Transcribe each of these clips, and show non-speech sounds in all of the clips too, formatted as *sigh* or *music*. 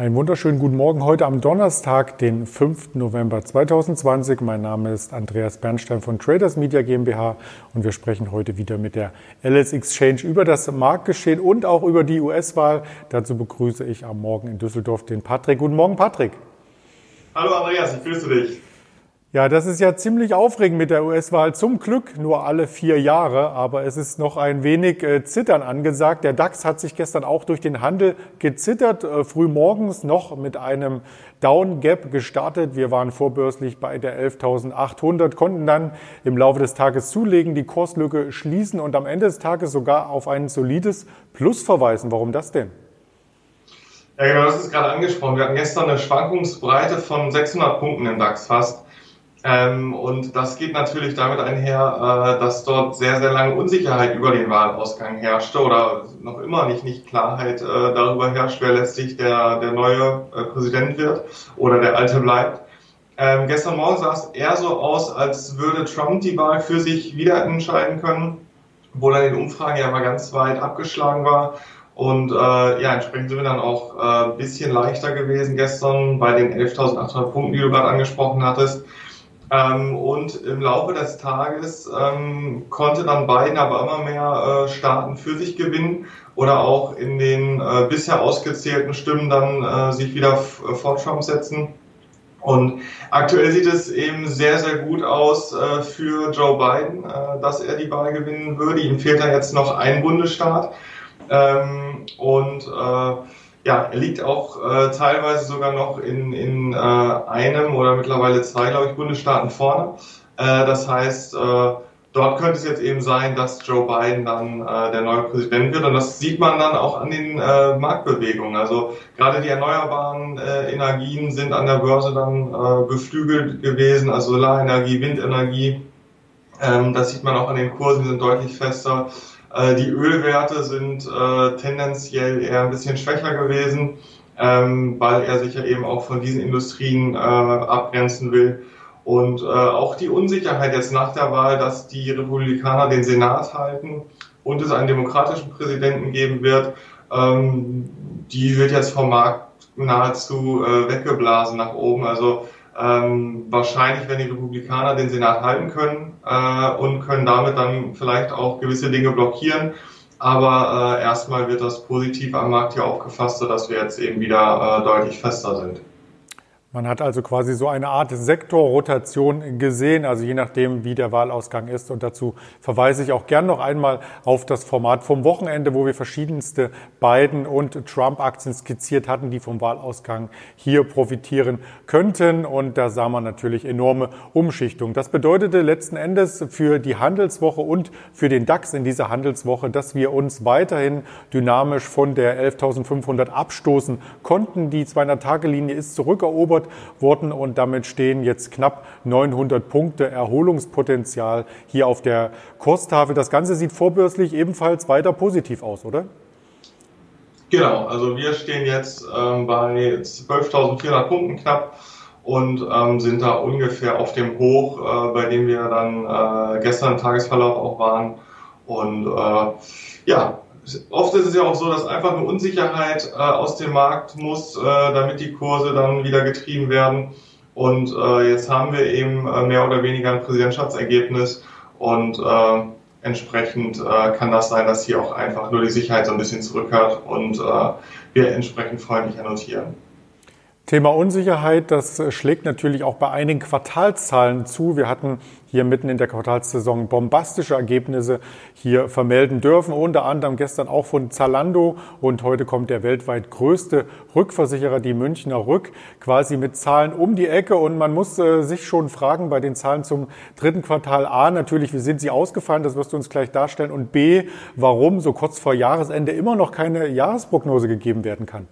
Einen wunderschönen guten Morgen heute am Donnerstag, den 5. November 2020. Mein Name ist Andreas Bernstein von Traders Media GmbH und wir sprechen heute wieder mit der LS Exchange über das Marktgeschehen und auch über die US-Wahl. Dazu begrüße ich am Morgen in Düsseldorf den Patrick. Guten Morgen, Patrick. Hallo Andreas, ich grüße dich. Ja, das ist ja ziemlich aufregend mit der US-Wahl. Zum Glück nur alle vier Jahre, aber es ist noch ein wenig äh, Zittern angesagt. Der DAX hat sich gestern auch durch den Handel gezittert, äh, früh morgens noch mit einem Down Gap gestartet. Wir waren vorbörslich bei der 11.800, konnten dann im Laufe des Tages zulegen, die Kurslücke schließen und am Ende des Tages sogar auf ein solides Plus verweisen. Warum das denn? Ja, genau, das ist gerade angesprochen. Wir hatten gestern eine Schwankungsbreite von 600 Punkten im DAX fast. Ähm, und das geht natürlich damit einher, äh, dass dort sehr, sehr lange Unsicherheit über den Wahlausgang herrschte oder noch immer nicht, nicht Klarheit äh, darüber herrscht, wer letztlich der, der neue äh, Präsident wird oder der alte bleibt. Ähm, gestern Morgen sah es eher so aus, als würde Trump die Wahl für sich wieder entscheiden können, wo dann in den Umfragen ja mal ganz weit abgeschlagen war. Und äh, ja, entsprechend sind wir dann auch ein äh, bisschen leichter gewesen gestern bei den 11.800 Punkten, die du gerade angesprochen hattest. Ähm, und im Laufe des Tages ähm, konnte dann Biden aber immer mehr äh, Staaten für sich gewinnen oder auch in den äh, bisher ausgezählten Stimmen dann äh, sich wieder äh, vor Trump setzen. Und aktuell sieht es eben sehr, sehr gut aus äh, für Joe Biden, äh, dass er die Wahl gewinnen würde. Ihm fehlt da jetzt noch ein Bundesstaat. Ähm, und ja, er liegt auch äh, teilweise sogar noch in, in äh, einem oder mittlerweile zwei, glaube ich, Bundesstaaten vorne. Äh, das heißt, äh, dort könnte es jetzt eben sein, dass Joe Biden dann äh, der neue Präsident wird. Und das sieht man dann auch an den äh, Marktbewegungen. Also gerade die erneuerbaren äh, Energien sind an der Börse dann äh, beflügelt gewesen, also Solarenergie, Windenergie. Ähm, das sieht man auch an den Kursen, die sind deutlich fester. Äh, die Ölwerte sind äh, tendenziell eher ein bisschen schwächer gewesen, ähm, weil er sich ja eben auch von diesen Industrien äh, abgrenzen will. Und äh, auch die Unsicherheit jetzt nach der Wahl, dass die Republikaner den Senat halten und es einen demokratischen Präsidenten geben wird, ähm, die wird jetzt vom Markt nahezu äh, weggeblasen nach oben. Also ähm, wahrscheinlich werden die Republikaner den Senat halten können äh, und können damit dann vielleicht auch gewisse Dinge blockieren. Aber äh, erstmal wird das positiv am Markt hier aufgefasst, sodass wir jetzt eben wieder äh, deutlich fester sind. Man hat also quasi so eine Art Sektorrotation gesehen, also je nachdem, wie der Wahlausgang ist. Und dazu verweise ich auch gern noch einmal auf das Format vom Wochenende, wo wir verschiedenste Biden- und Trump-Aktien skizziert hatten, die vom Wahlausgang hier profitieren könnten. Und da sah man natürlich enorme Umschichtung. Das bedeutete letzten Endes für die Handelswoche und für den DAX in dieser Handelswoche, dass wir uns weiterhin dynamisch von der 11.500 abstoßen konnten. Die 200-Tage-Linie ist zurückerobert zerstört wurden und damit stehen jetzt knapp 900 Punkte Erholungspotenzial hier auf der Kurstafel. Das Ganze sieht vorbörslich ebenfalls weiter positiv aus, oder? Genau, also wir stehen jetzt ähm, bei 12.400 Punkten knapp und ähm, sind da ungefähr auf dem Hoch, äh, bei dem wir dann äh, gestern im Tagesverlauf auch waren. Und äh, ja, oft ist es ja auch so, dass einfach eine Unsicherheit äh, aus dem Markt muss, äh, damit die Kurse dann wieder getrieben werden. Und äh, jetzt haben wir eben äh, mehr oder weniger ein Präsidentschaftsergebnis und äh, entsprechend äh, kann das sein, dass hier auch einfach nur die Sicherheit so ein bisschen zurückhört und wir entsprechend freundlicher notieren. Thema Unsicherheit, das äh, schlägt natürlich auch bei einigen Quartalszahlen zu. Wir hatten hier mitten in der Quartalssaison bombastische Ergebnisse hier vermelden dürfen, unter anderem gestern auch von Zalando. Und heute kommt der weltweit größte Rückversicherer, die Münchner Rück, quasi mit Zahlen um die Ecke. Und man muss äh, sich schon fragen bei den Zahlen zum dritten Quartal A. Natürlich, wie sind sie ausgefallen, das wirst du uns gleich darstellen. Und B, warum so kurz vor Jahresende immer noch keine Jahresprognose gegeben werden kann.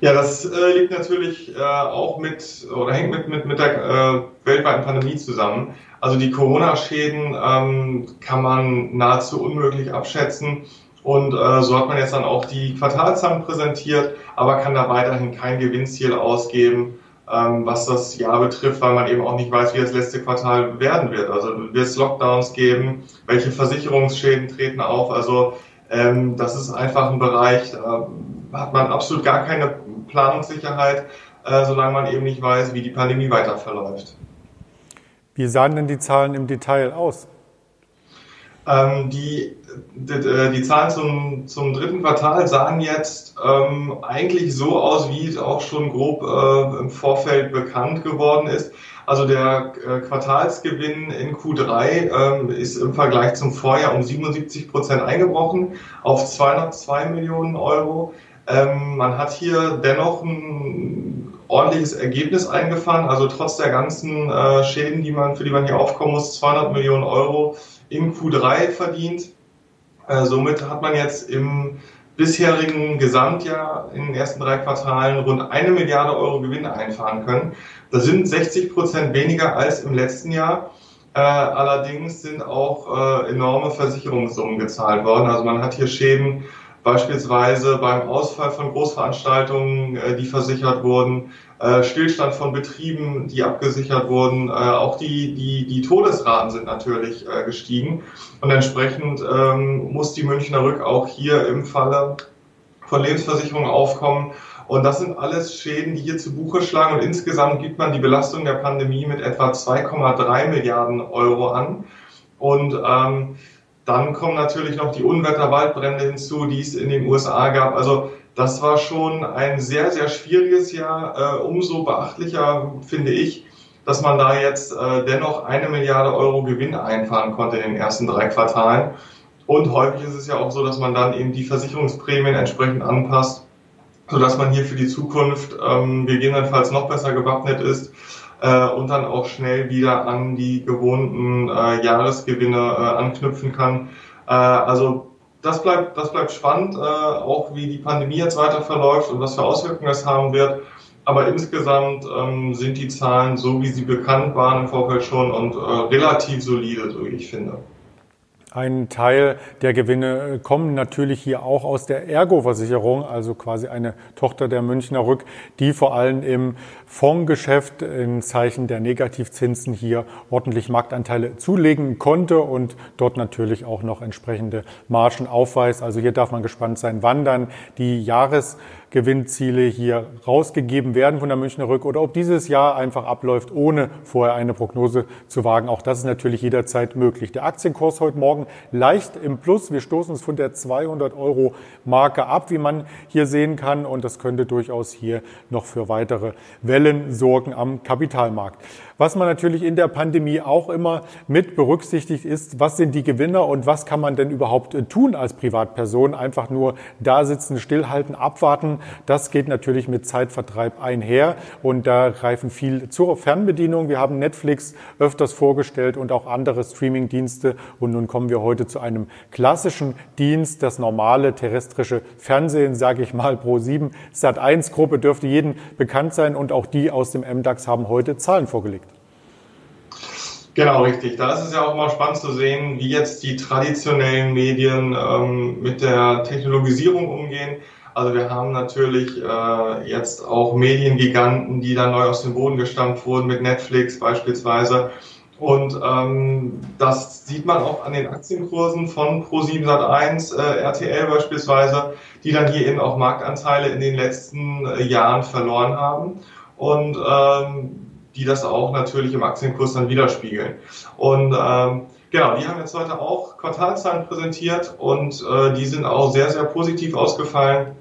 Ja, das äh, liegt natürlich äh, auch mit oder hängt mit, mit, mit der äh, weltweiten Pandemie zusammen. Also die Corona-Schäden ähm, kann man nahezu unmöglich abschätzen. Und äh, so hat man jetzt dann auch die Quartalzahlen präsentiert, aber kann da weiterhin kein Gewinnziel ausgeben, ähm, was das Jahr betrifft, weil man eben auch nicht weiß, wie das letzte Quartal werden wird. Also wird es Lockdowns geben, welche Versicherungsschäden treten auf. Also Ähm, das ist einfach ein Bereich, da hat man absolut gar keine Planungssicherheit, äh, solange man eben nicht weiß, wie die Pandemie weiter verläuft. Wie sahen denn die Zahlen im Detail aus? Ähm, die, die, äh, die, Zahlen zum, zum dritten Quartal sahen jetzt ähm, eigentlich so aus, wie es auch schon grob äh, im Vorfeld bekannt geworden ist. Also der äh, Quartalsgewinn in Q3 ähm, ist im Vergleich zum Vorjahr um 77 Prozent eingebrochen auf 202 Millionen Euro. Ähm, man hat hier dennoch ein ordentliches Ergebnis eingefahren, also trotz der ganzen äh, Schäden, die man, für die man hier aufkommen muss, 200 Millionen Euro in Q3 verdient. Äh, somit hat man jetzt im bisherigen Gesamtjahr in den ersten drei Quartalen rund eine Milliarde Euro Gewinne einfahren können. Das sind 60 Prozent weniger als im letzten Jahr. Äh, allerdings sind auch äh, enorme Versicherungssummen gezahlt worden. Also man hat hier Schäden beispielsweise beim Ausfall von Großveranstaltungen, äh, die versichert wurden, äh, Stillstand von Betrieben, die abgesichert wurden. Äh, auch die, die, die Todesraten sind natürlich gestiegen. Und entsprechend ähm, muss die Münchner Rück auch hier im Falle von Lebensversicherungen aufkommen. Und das sind alles Schäden, die hier zu Buche schlagen. Und insgesamt gibt man die Belastung der Pandemie mit etwa 2,3 Milliarden Euro an. Und ähm, dann kommen natürlich noch die Unwetterwaldbrände hinzu, die es in den USA gab. Also das war schon ein sehr, sehr schwieriges Jahr. Äh, umso beachtlicher finde ich, dass man da jetzt äh, dennoch eine Milliarde Euro Gewinn einfahren konnte in den ersten drei Quartalen. Und häufig ist es ja auch so, dass man dann eben die Versicherungsprämien entsprechend anpasst, sodass man hier für die Zukunft ähm, gegebenenfalls noch besser gewappnet ist äh, und dann auch schnell wieder an die gewohnten äh, Jahresgewinne äh, anknüpfen kann. Äh, also das bleibt, das bleibt spannend, äh, auch wie die Pandemie jetzt weiter verläuft und was für Auswirkungen es haben wird. Aber insgesamt ähm, sind die Zahlen so, wie sie bekannt waren im Vorfeld schon und äh, relativ solide, so wie ich finde. Ein Teil der Gewinne äh, kommen natürlich hier auch aus der Ergo-Versicherung, also quasi eine Tochter der Münchner Rück, die vor allem im Fondsgeschäft in Zeichen der Negativzinsen hier ordentlich Marktanteile zulegen konnte und dort natürlich auch noch entsprechende Margen aufweist. Also hier darf man gespannt sein, wann dann die Jahres Gewinnziele hier rausgegeben werden von der Münchner Rück oder ob dieses Jahr einfach abläuft, ohne vorher eine Prognose zu wagen. Auch das ist natürlich jederzeit möglich. Der Aktienkurs heute Morgen leicht im Plus. Wir stoßen uns von der 200 Euro Marke ab, wie man hier sehen kann. Und das könnte durchaus hier noch für weitere Wellen sorgen am Kapitalmarkt. Was man natürlich in der Pandemie auch immer mit berücksichtigt ist, was sind die Gewinner und was kann man denn überhaupt äh, tun als Privatperson? Einfach nur da sitzen, stillhalten, abwarten. Das geht natürlich mit Zeitvertreib einher und da greifen viel zur Fernbedienung. Wir haben Netflix öfters vorgestellt und auch andere Streamingdienste und nun kommen wir heute zu einem klassischen Dienst, das normale terrestrische Fernsehen, sage ich mal, Pro 7 Sat1 Gruppe dürfte jedem bekannt sein und auch die aus dem MDAX haben heute Zahlen vorgelegt. Genau, richtig. Da ist es ja auch mal spannend zu sehen, wie jetzt die traditionellen Medien ähm, mit der Technologisierung umgehen. Also wir haben natürlich äh, jetzt auch Mediengiganten, die dann neu aus dem Boden gestampft wurden, mit Netflix beispielsweise. Und ähm, das sieht man auch an den Aktienkursen von Pro7 Sat1, äh, RTL beispielsweise, die dann hier eben auch Marktanteile in den letzten äh, Jahren verloren haben. Und ähm, die das auch natürlich im Aktienkurs dann widerspiegeln. Und ähm, genau, die haben jetzt heute auch Quartalzahlen präsentiert und äh, die sind auch sehr, sehr positiv ausgefallen.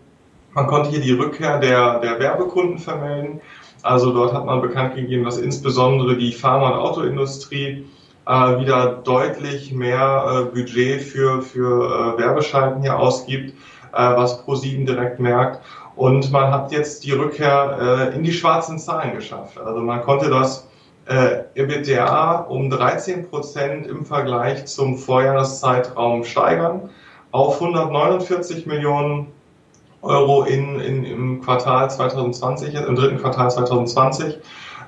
Man konnte hier die Rückkehr der, der Werbekunden vermelden. Also dort hat man bekannt gegeben, dass insbesondere die Pharma- und Autoindustrie äh, wieder deutlich mehr äh, Budget für, für äh, Werbeschalten hier ausgibt, äh, was ProSieben direkt merkt. Und man hat jetzt die Rückkehr äh, in die schwarzen Zahlen geschafft. Also man konnte das äh, EBITDA um 13 Prozent im Vergleich zum Vorjahreszeitraum steigern auf 149 Millionen Euro in, in, im Quartal 2020, im dritten Quartal 2020.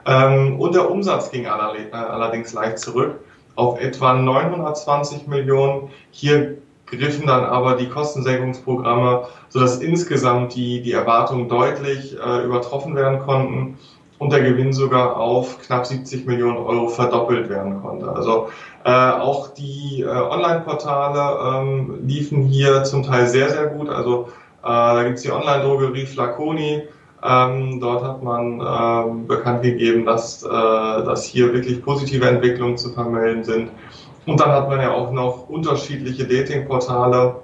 Ähm, und der Umsatz ging allerdings leicht zurück auf etwa 920 Millionen. Hier griffen dann aber die Kostensenkungsprogramme, sodass insgesamt die, die Erwartungen deutlich äh, übertroffen werden konnten. und der Gewinn sogar auf knapp 70 Millionen Euro verdoppelt werden konnte. Also äh, auch die äh, Online-Portale ähm, liefen hier zum Teil sehr, sehr gut. Also äh, da gibt es die Online-Drogerie Flaconi. Ähm, dort hat man ähm, bekannt gegeben, dass, äh, dass hier wirklich positive Entwicklungen zu vermelden sind. Und dann hat man ja auch noch unterschiedliche Dating-Portale,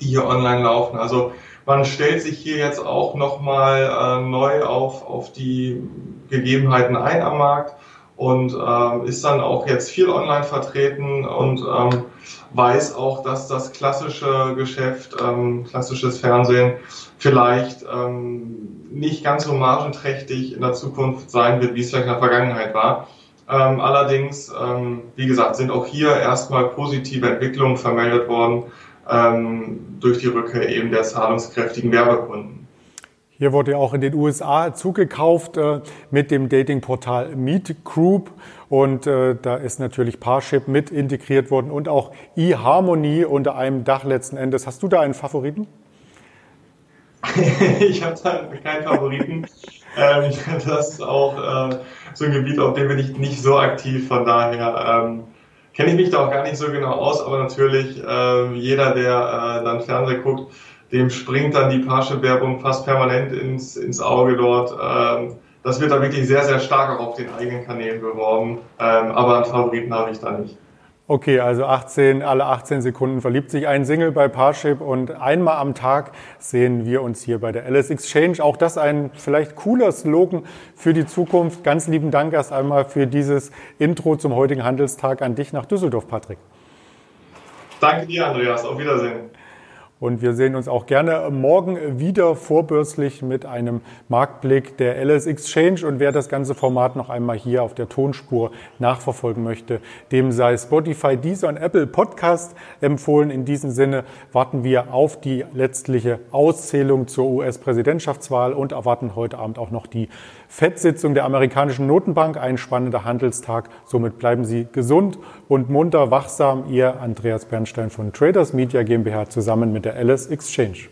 die hier online laufen. Also man stellt sich hier jetzt auch nochmal äh, neu auf, auf die Gegebenheiten ein am Markt und ähm, ist dann auch jetzt viel online vertreten und ähm, weiß auch, dass das klassische Geschäft, ähm, klassisches Fernsehen vielleicht ähm, nicht ganz so margenträchtig in der Zukunft sein wird, wie es vielleicht in der Vergangenheit war. Ähm, allerdings, ähm, wie gesagt, sind auch hier erstmal positive Entwicklungen vermeldet worden ähm, durch die Rückkehr eben der zahlungskräftigen Werbekunden. Hier wurde ja auch in den USA zugekauft äh, mit dem Datingportal Meet Group und äh, da ist natürlich Parship mit integriert worden und auch eHarmony unter einem Dach letzten Endes. Hast du da einen Favoriten? *laughs* ich habe da keinen Favoriten. Ähm, *laughs* das ist auch äh, so ein Gebiet, auf dem bin ich nicht so aktiv. Von daher ähm, kenne ich mich da auch gar nicht so genau aus, aber natürlich äh, jeder, der äh, dann Fernsehen guckt, dem springt dann die Parship-Werbung fast permanent ins, ins Auge dort. Ähm, das wird dann wirklich sehr, sehr stark auch auf den eigenen Kanälen beworben. Ähm, aber einen Favoriten habe ich da nicht. Okay, also 18, alle 18 Sekunden verliebt sich ein Single bei Parship und einmal am Tag sehen wir uns hier bei der LS Exchange. Auch das ein vielleicht cooler Slogan für die Zukunft. Ganz lieben Dank erst einmal für dieses Intro zum heutigen Handelstag an dich nach Düsseldorf, Patrick. Danke dir, Andreas. Auf Wiedersehen. Und wir sehen uns auch gerne morgen wieder vorbörslich mit einem Marktblick der LS Exchange. Und wer das ganze Format noch einmal hier auf der Tonspur nachverfolgen möchte, dem sei Spotify, Deezer und Apple Podcast empfohlen. In diesem Sinne warten wir auf die letztliche Auszählung zur US-Präsidentschaftswahl und erwarten heute Abend auch noch die FED-Sitzung der amerikanischen Notenbank. Ein spannender Handelstag. Somit bleiben Sie gesund und munter wachsam. Ihr Andreas Bernstein von Traders Media GmbH zusammen mit der Alice Exchange.